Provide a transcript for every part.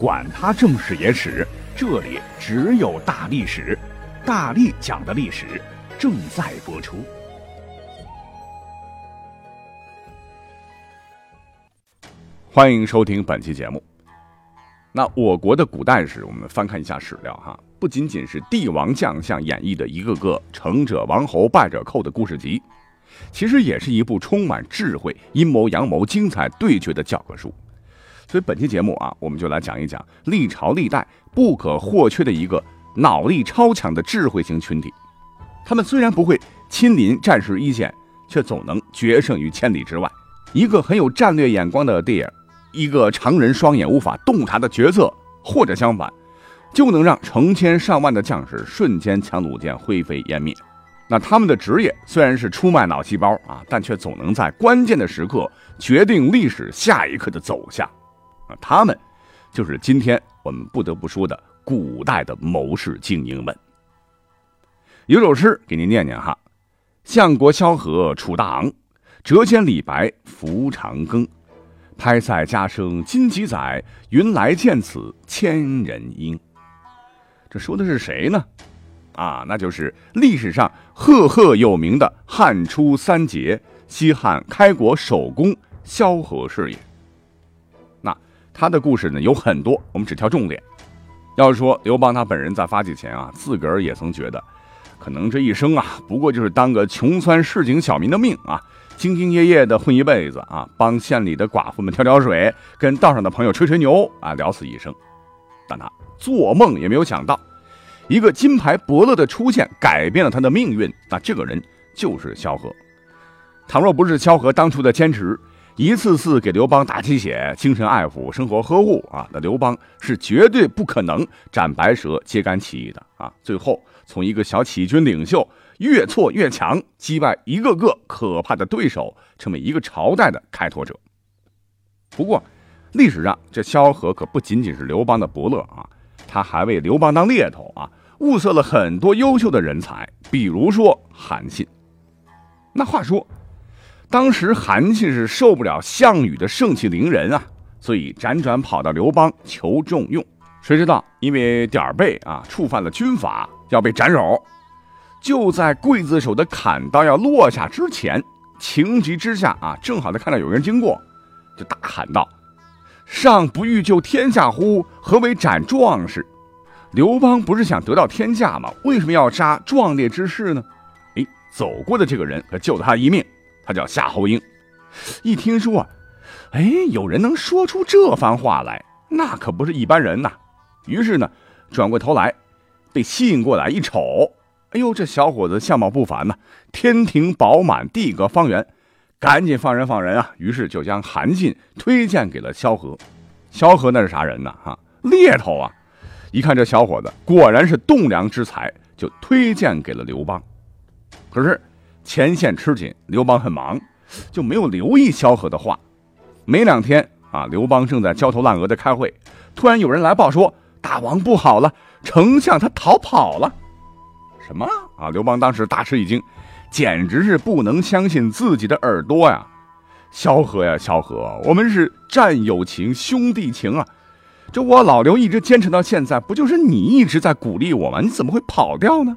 管他正史野史，这里只有大历史，大力讲的历史正在播出。欢迎收听本期节目。那我国的古代史，我们翻看一下史料哈，不仅仅是帝王将相演绎的一个个成者王侯败者寇的故事集，其实也是一部充满智慧、阴谋阳谋、精彩对决的教科书。所以本期节目啊，我们就来讲一讲历朝历代不可或缺的一个脑力超强的智慧型群体。他们虽然不会亲临战事一线，却总能决胜于千里之外。一个很有战略眼光的电影。一个常人双眼无法洞察的角色，或者相反，就能让成千上万的将士瞬间将弩箭灰飞烟灭。那他们的职业虽然是出卖脑细胞啊，但却总能在关键的时刻决定历史下一刻的走向。啊，他们就是今天我们不得不说的古代的谋士精英们。有首诗给您念念哈：相国萧何楚大昂，谪仙李白扶长庚。拍塞家声今几载，云来见此千人应。这说的是谁呢？啊，那就是历史上赫赫有名的汉初三杰、西汉开国首功萧何是也。他的故事呢有很多，我们只挑重点。要说刘邦他本人在发迹前啊，自个儿也曾觉得，可能这一生啊，不过就是当个穷酸市井小民的命啊。兢兢业业的混一辈子啊，帮县里的寡妇们挑挑水，跟道上的朋友吹吹牛啊，了此一生。但他做梦也没有想到，一个金牌伯乐的出现改变了他的命运。那这个人就是萧何。倘若不是萧何当初的坚持，一次次给刘邦打鸡血、精神爱抚、生活呵护啊，那刘邦是绝对不可能斩白蛇、揭竿起义的啊。最后从一个小起义军领袖。越挫越强，击败一个个可怕的对手，成为一个朝代的开拓者。不过，历史上这萧何可不仅仅是刘邦的伯乐啊，他还为刘邦当猎头啊，物色了很多优秀的人才，比如说韩信。那话说，当时韩信是受不了项羽的盛气凌人啊，所以辗转跑到刘邦求重用。谁知道因为点儿背啊，触犯了军法，要被斩首。就在刽子手的砍刀要落下之前，情急之下啊，正好他看到有人经过，就大喊道：“上不欲救天下乎？何为斩壮士？”刘邦不是想得到天下吗？为什么要杀壮烈之士呢？哎，走过的这个人可救了他一命，他叫夏侯婴。一听说，哎，有人能说出这番话来，那可不是一般人呐。于是呢，转过头来，被吸引过来一瞅。哎呦，这小伙子相貌不凡呐，天庭饱满，地阁方圆，赶紧放人放人啊！于是就将韩信推荐给了萧何。萧何那是啥人呢？哈，猎头啊！一看这小伙子果然是栋梁之才，就推荐给了刘邦。可是前线吃紧，刘邦很忙，就没有留意萧何的话。没两天啊，刘邦正在焦头烂额的开会，突然有人来报说，大王不好了，丞相他逃跑了。什么啊！刘邦当时大吃一惊，简直是不能相信自己的耳朵呀！萧何呀，萧何，我们是战友情、兄弟情啊！这我老刘一直坚持到现在，不就是你一直在鼓励我吗？你怎么会跑掉呢？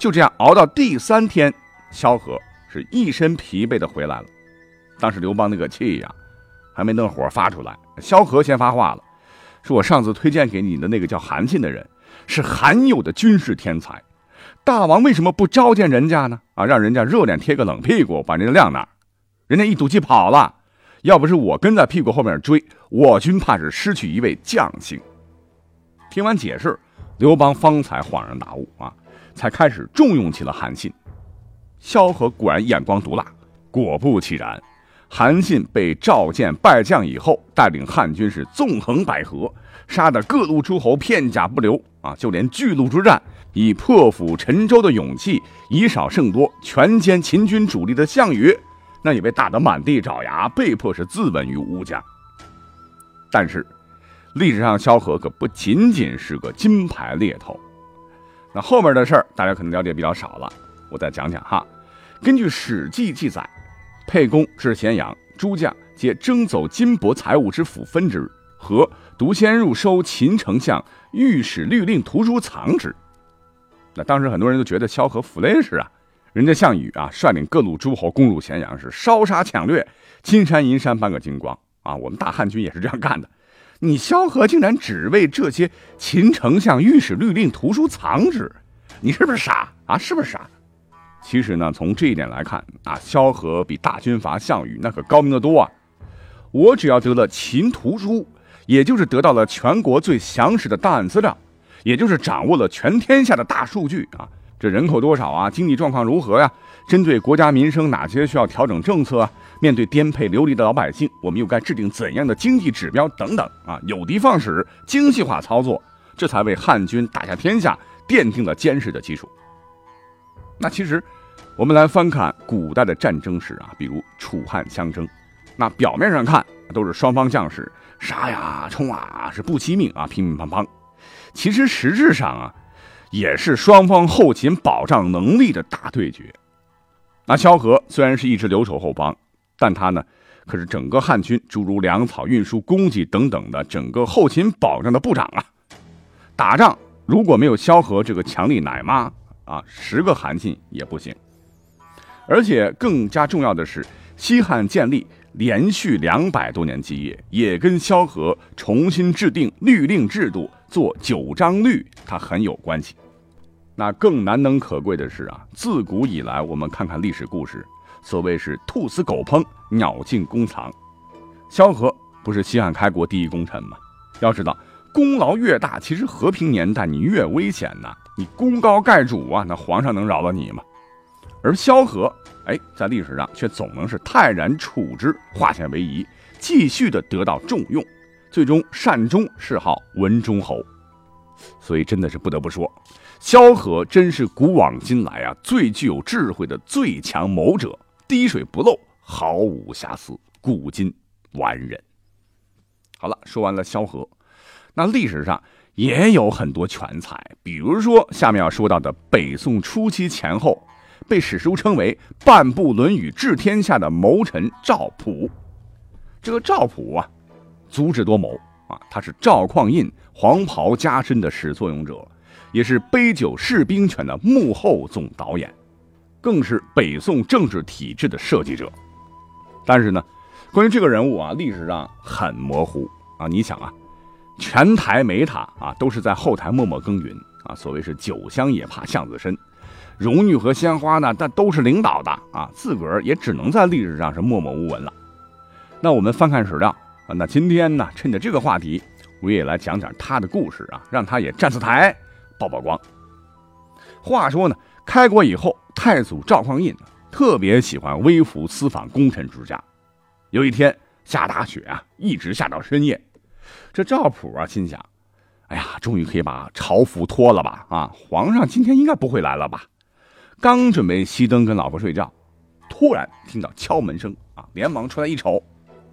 就这样熬到第三天，萧何是一身疲惫的回来了。当时刘邦那个气呀，还没等火发出来，萧何先发话了，说我上次推荐给你的那个叫韩信的人。是罕有的军事天才，大王为什么不召见人家呢？啊，让人家热脸贴个冷屁股，把人家晾那儿，人家一赌气跑了。要不是我跟在屁股后面追，我军怕是失去一位将星。听完解释，刘邦方才恍然大悟啊，才开始重用起了韩信。萧何果然眼光毒辣，果不其然，韩信被召见拜将以后，带领汉军是纵横捭阖。杀得各路诸侯片甲不留啊！就连巨鹿之战，以破釜沉舟的勇气，以少胜多，全歼秦军主力的项羽，那也被打得满地找牙，被迫是自刎于乌江。但是，历史上萧何可不仅仅是个金牌猎头。那后面的事儿，大家可能了解比较少了，我再讲讲哈。根据《史记》记载，沛公至咸阳，诸将皆征走金帛财物之府分之。和独先入收秦丞相御史律令图书藏之。那当时很多人都觉得萧何服雷是啊，人家项羽啊率领各路诸侯攻入咸阳，是烧杀抢掠，金山银山半个精光啊。我们大汉军也是这样干的。你萧何竟然只为这些秦丞相御史律令图书藏之，你是不是傻啊？是不是傻？其实呢，从这一点来看啊，萧何比大军阀项羽那可高明的多啊。我只要得了秦图书，也就是得到了全国最详实的档案资料，也就是掌握了全天下的大数据啊。这人口多少啊？经济状况如何呀？针对国家民生哪些需要调整政策啊？面对颠沛流离的老百姓，我们又该制定怎样的经济指标等等啊？有的放矢，精细化操作，这才为汉军打下天下奠定了坚实的基础。那其实，我们来翻看古代的战争史啊，比如楚汉相争，那表面上看都是双方将士杀呀冲啊，是不惜命啊，乒乒乓乓。其实实质上啊，也是双方后勤保障能力的大对决。那萧何虽然是一直留守后方。但他呢，可是整个汉军诸如粮草运输、供给等等的整个后勤保障的部长啊。打仗如果没有萧何这个强力奶妈啊，十个韩信也不行。而且更加重要的是，西汉建立连续两百多年基业，也跟萧何重新制定律令制度、做九章律，它很有关系。那更难能可贵的是啊，自古以来，我们看看历史故事。所谓是兔死狗烹，鸟尽弓藏。萧何不是西汉开国第一功臣吗？要知道，功劳越大，其实和平年代你越危险呐。你功高盖主啊，那皇上能饶了你吗？而萧何，哎，在历史上却总能是泰然处之，化险为夷，继续的得到重用，最终善终，谥号文忠侯。所以真的是不得不说，萧何真是古往今来啊最具有智慧的最强谋者。滴水不漏，毫无瑕疵，古今完人。好了，说完了萧何，那历史上也有很多全才，比如说下面要说到的北宋初期前后，被史书称为“半部论语治天下”的谋臣赵普。这个赵普啊，足智多谋啊，他是赵匡胤黄袍加身的始作俑者，也是杯酒释兵权的幕后总导演。更是北宋政治体制的设计者，但是呢，关于这个人物啊，历史上很模糊啊。你想啊，全台没他啊，都是在后台默默耕耘啊。所谓是酒香也怕巷子深，荣誉和鲜花呢，但都是领导的啊，自个儿也只能在历史上是默默无闻了。那我们翻看史料啊，那今天呢，趁着这个话题，我也来讲讲他的故事啊，让他也站次台曝曝光。话说呢，开国以后。太祖赵匡胤特别喜欢微服私访功臣之家。有一天下大雪啊，一直下到深夜。这赵普啊，心想：哎呀，终于可以把朝服脱了吧？啊，皇上今天应该不会来了吧？刚准备熄灯跟老婆睡觉，突然听到敲门声啊，连忙出来一瞅，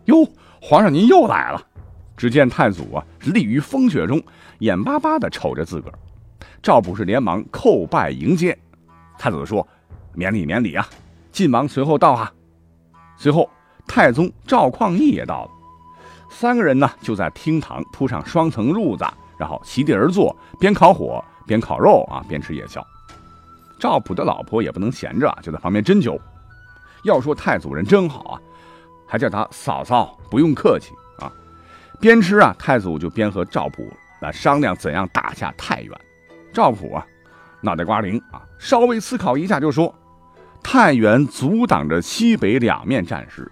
哟，皇上您又来了！只见太祖啊，立于风雪中，眼巴巴的瞅着自个儿。赵普是连忙叩拜迎接。太祖说。免礼免礼啊！晋王随后到啊，随后太宗赵匡胤也到了，三个人呢就在厅堂铺上双层褥子，然后席地而坐，边烤火边烤肉啊，边吃夜宵。赵普的老婆也不能闲着，就在旁边斟酒。要说太祖人真好啊，还叫他嫂嫂，不用客气。边吃啊，太祖就边和赵普来商量怎样打下太原。赵普啊，脑袋瓜灵啊，稍微思考一下就说。太原阻挡着西北两面战事，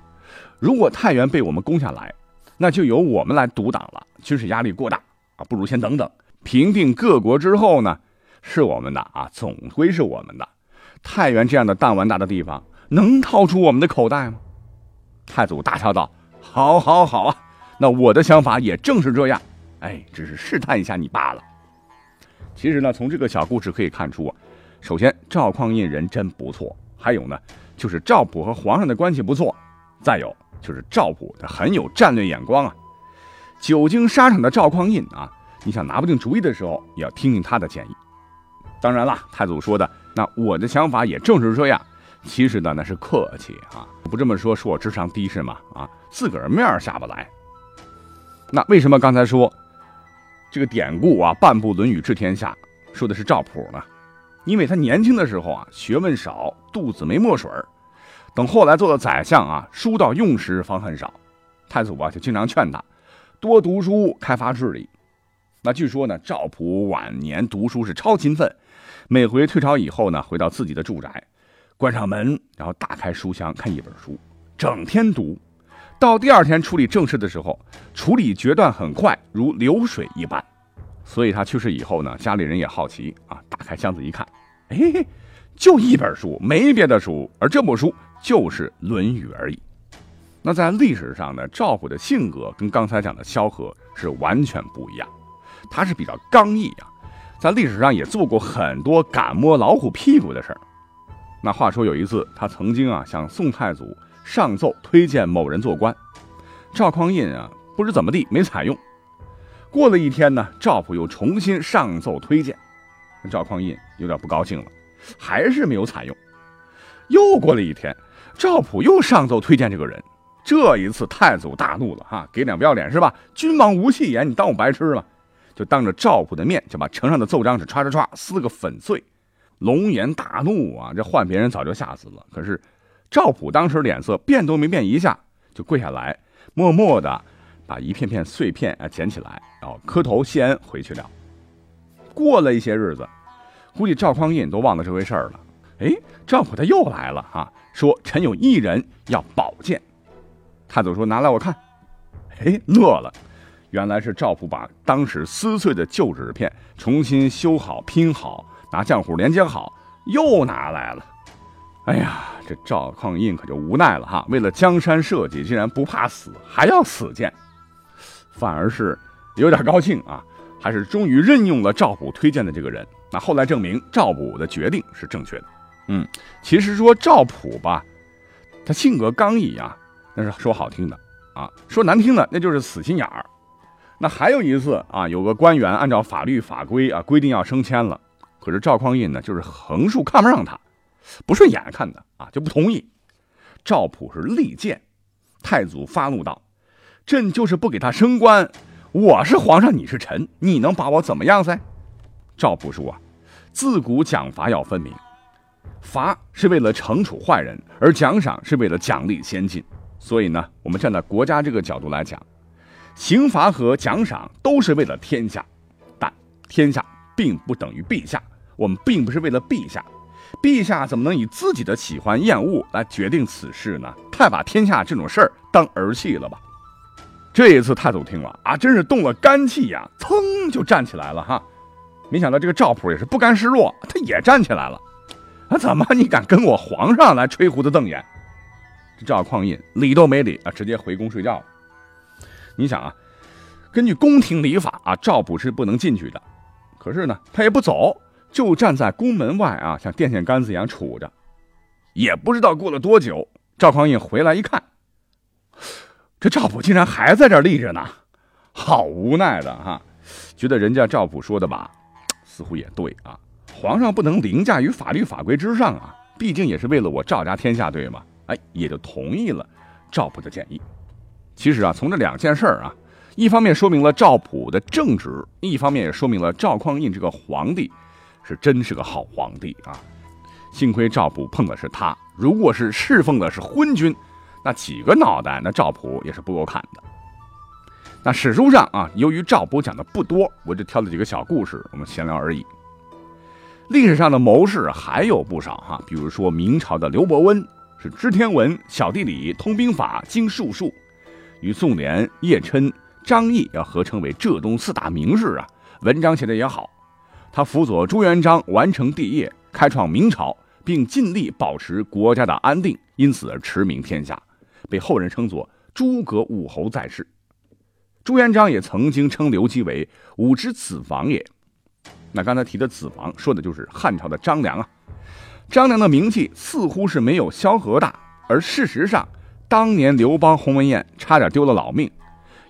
如果太原被我们攻下来，那就由我们来独挡了，军事压力过大啊，不如先等等，平定各国之后呢，是我们的啊，总归是我们的。太原这样的弹丸大的地方，能掏出我们的口袋吗？太祖大笑道：“好，好，好啊，那我的想法也正是这样，哎，只是试探一下你罢了。”其实呢，从这个小故事可以看出啊，首先赵匡胤人真不错。还有呢，就是赵普和皇上的关系不错，再有就是赵普他很有战略眼光啊。久经沙场的赵匡胤啊，你想拿不定主意的时候，也要听听他的建议。当然了，太祖说的那我的想法也正是这样，其实呢那是客气啊，不这么说，说我智商低是吗？啊，自个儿面下不来。那为什么刚才说这个典故啊，半部《论语》治天下，说的是赵普呢？因为他年轻的时候啊，学问少，肚子没墨水等后来做了宰相啊，书到用时方恨少，太祖啊就经常劝他多读书，开发智力。那据说呢，赵普晚年读书是超勤奋，每回退朝以后呢，回到自己的住宅，关上门，然后打开书箱看一本书，整天读。到第二天处理正事的时候，处理决断很快，如流水一般。所以他去世以后呢，家里人也好奇啊，打开箱子一看，哎，就一本书，没别的书，而这部书就是《论语》而已。那在历史上呢，赵普的性格跟刚才讲的萧何是完全不一样，他是比较刚毅啊，在历史上也做过很多敢摸老虎屁股的事儿。那话说有一次，他曾经啊向宋太祖。上奏推荐某人做官，赵匡胤啊不知怎么地没采用。过了一天呢，赵普又重新上奏推荐，赵匡胤有点不高兴了，还是没有采用。又过了一天，赵普又上奏推荐这个人，这一次太祖大怒了哈，给脸不要脸是吧？君王无戏言，你当我白痴吗？就当着赵普的面就把呈上的奏章纸唰唰唰撕个粉碎，龙颜大怒啊！这换别人早就吓死了，可是。赵普当时脸色变都没变一下，就跪下来，默默的把一片片碎片啊捡起来，然后磕头谢恩回去了。过了一些日子，估计赵匡胤都忘了这回事了。哎，赵普他又来了哈，说臣有一人要宝剑。太祖说拿来我看。哎，乐了，原来是赵普把当时撕碎的旧纸片重新修好拼好，拿浆糊连接好，又拿来了。哎呀，这赵匡胤可就无奈了哈！为了江山社稷，竟然不怕死，还要死谏，反而是有点高兴啊！还是终于任用了赵普推荐的这个人。那后来证明赵普的决定是正确的。嗯，其实说赵普吧，他性格刚毅啊，那是说好听的啊；说难听的，那就是死心眼儿。那还有一次啊，有个官员按照法律法规啊规定要升迁了，可是赵匡胤呢，就是横竖看不上他。不顺眼看的啊，就不同意。赵普是利剑，太祖发怒道：“朕就是不给他升官，我是皇上，你是臣，你能把我怎么样噻？”赵普说：“啊，自古奖罚要分明，罚是为了惩处坏人，而奖赏是为了奖励先进。所以呢，我们站在国家这个角度来讲，刑罚和奖赏都是为了天下，但天下并不等于陛下，我们并不是为了陛下。”陛下怎么能以自己的喜欢厌恶来决定此事呢？太把天下这种事儿当儿戏了吧！这一次太祖听了啊，真是动了肝气呀，噌就站起来了哈。没想到这个赵普也是不甘示弱，他也站起来了。啊，怎么你敢跟我皇上来吹胡子瞪眼？这赵匡胤理都没理啊，直接回宫睡觉了。你想啊，根据宫廷礼法啊，赵普是不能进去的，可是呢，他也不走。就站在宫门外啊，像电线杆子一样杵着。也不知道过了多久，赵匡胤回来一看，这赵普竟然还在这立着呢，好无奈的哈。觉得人家赵普说的吧，似乎也对啊。皇上不能凌驾于法律法规之上啊，毕竟也是为了我赵家天下，对吗？哎，也就同意了赵普的建议。其实啊，从这两件事儿啊，一方面说明了赵普的正直，一方面也说明了赵匡胤这个皇帝。是真是个好皇帝啊！幸亏赵普碰的是他，如果是侍奉的是昏君，那几个脑袋那赵普也是不够砍的。那史书上啊，由于赵普讲的不多，我就挑了几个小故事，我们闲聊而已。历史上的谋士还有不少哈，比如说明朝的刘伯温是知天文、晓地理、通兵法、精术数，与宋濂、叶琛、张毅要合称为浙东四大名士啊，文章写的也好。他辅佐朱元璋完成帝业，开创明朝，并尽力保持国家的安定，因此而驰名天下，被后人称作诸葛武侯在世。朱元璋也曾经称刘基为武之子房也。那刚才提的子房，说的就是汉朝的张良啊。张良的名气似乎是没有萧何大，而事实上，当年刘邦鸿门宴差点丢了老命，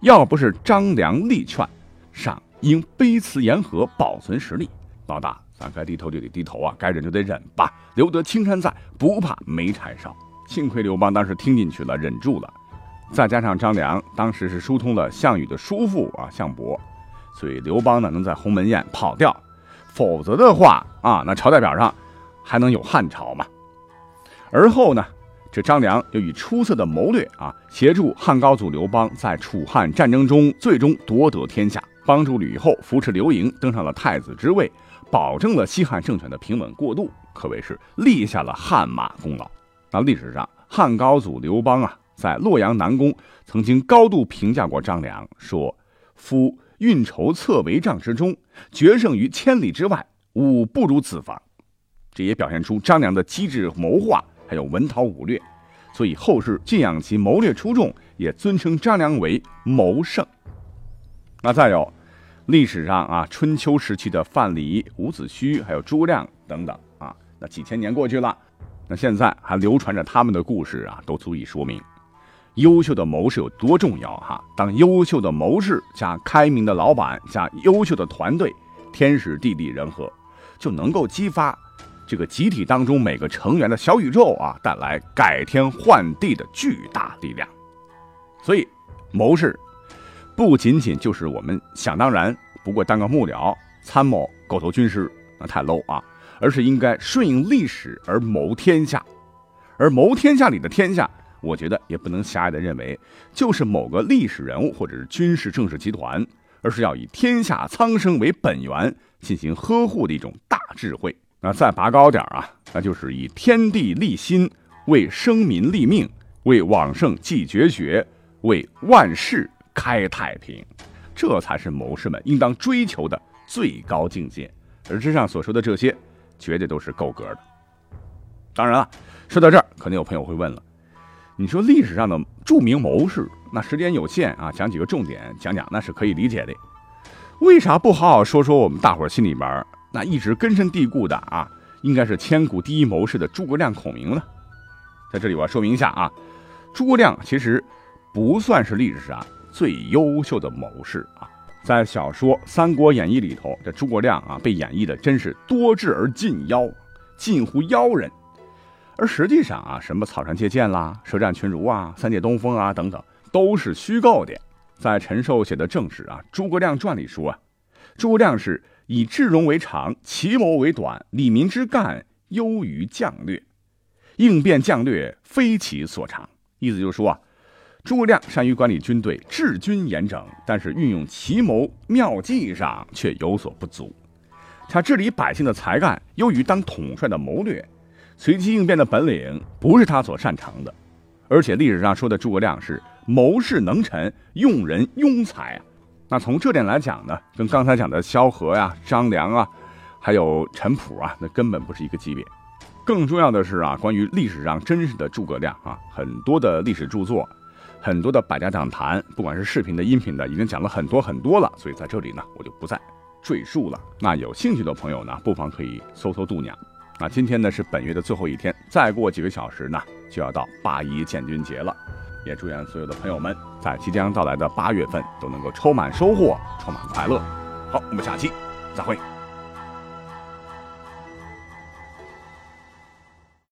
要不是张良力劝，上。应卑辞言和，保存实力。老大，咱该低头就得低头啊，该忍就得忍吧。留得青山在，不怕没柴烧。幸亏刘邦当时听进去了，忍住了。再加上张良当时是疏通了项羽的叔父啊项伯，所以刘邦呢能在鸿门宴跑掉，否则的话啊，那朝代表上还能有汉朝吗？而后呢，这张良又以出色的谋略啊，协助汉高祖刘邦在楚汉战争中最终夺得天下，帮助吕后扶持刘盈登上了太子之位，保证了西汉政权的平稳过渡，可谓是立下了汗马功劳。那历史上，汉高祖刘邦啊。在洛阳南宫，曾经高度评价过张良，说：“夫运筹策帷帐之中，决胜于千里之外，吾不如此防。”这也表现出张良的机智谋划，还有文韬武略。所以后世敬仰其谋略出众，也尊称张良为谋圣。那再有，历史上啊，春秋时期的范蠡、伍子胥，还有诸葛亮等等啊，那几千年过去了，那现在还流传着他们的故事啊，都足以说明。优秀的谋士有多重要哈？当优秀的谋士加开明的老板加优秀的团队，天时地利人和，就能够激发这个集体当中每个成员的小宇宙啊，带来改天换地的巨大力量。所以，谋士不仅仅就是我们想当然不过当个幕僚、参谋、狗头军师，那太 low 啊，而是应该顺应历史而谋天下，而谋天下里的天下。我觉得也不能狭隘的认为，就是某个历史人物或者是军事政治集团，而是要以天下苍生为本源进行呵护的一种大智慧。那再拔高点啊，那就是以天地立心，为生民立命，为往圣继绝学，为万世开太平，这才是谋士们应当追求的最高境界。而之上所说的这些，绝对都是够格的。当然了，说到这儿，可能有朋友会问了。你说历史上的著名谋士，那时间有限啊，讲几个重点讲讲，那是可以理解的。为啥不好好说说我们大伙心里边那一直根深蒂固的啊，应该是千古第一谋士的诸葛亮、孔明呢？在这里我要说明一下啊，诸葛亮其实不算是历史上最优秀的谋士啊，在小说《三国演义》里头，这诸葛亮啊被演绎的真是多智而近妖，近乎妖人。而实际上啊，什么草船借箭啦、舌战群儒啊、三借东风啊等等，都是虚构的。在陈寿写的正史啊《诸葛亮传》里说啊，诸葛亮是以智容为长，奇谋为短，理民之干优于将略，应变将略非其所长。意思就是说啊，诸葛亮善于管理军队，治军严整，但是运用奇谋妙计上却有所不足。他治理百姓的才干优于当统帅的谋略。随机应变的本领不是他所擅长的，而且历史上说的诸葛亮是谋事能臣，用人庸才啊。那从这点来讲呢，跟刚才讲的萧何呀、张良啊，还有陈普啊，那根本不是一个级别。更重要的是啊，关于历史上真实的诸葛亮啊，很多的历史著作，很多的百家讲坛，不管是视频的、音频的，已经讲了很多很多了。所以在这里呢，我就不再赘述了。那有兴趣的朋友呢，不妨可以搜搜度娘。那今天呢是本月的最后一天，再过几个小时呢就要到八一建军节了，也祝愿所有的朋友们在即将到来的八月份都能够充满收获，充满快乐。好，我们下期再会。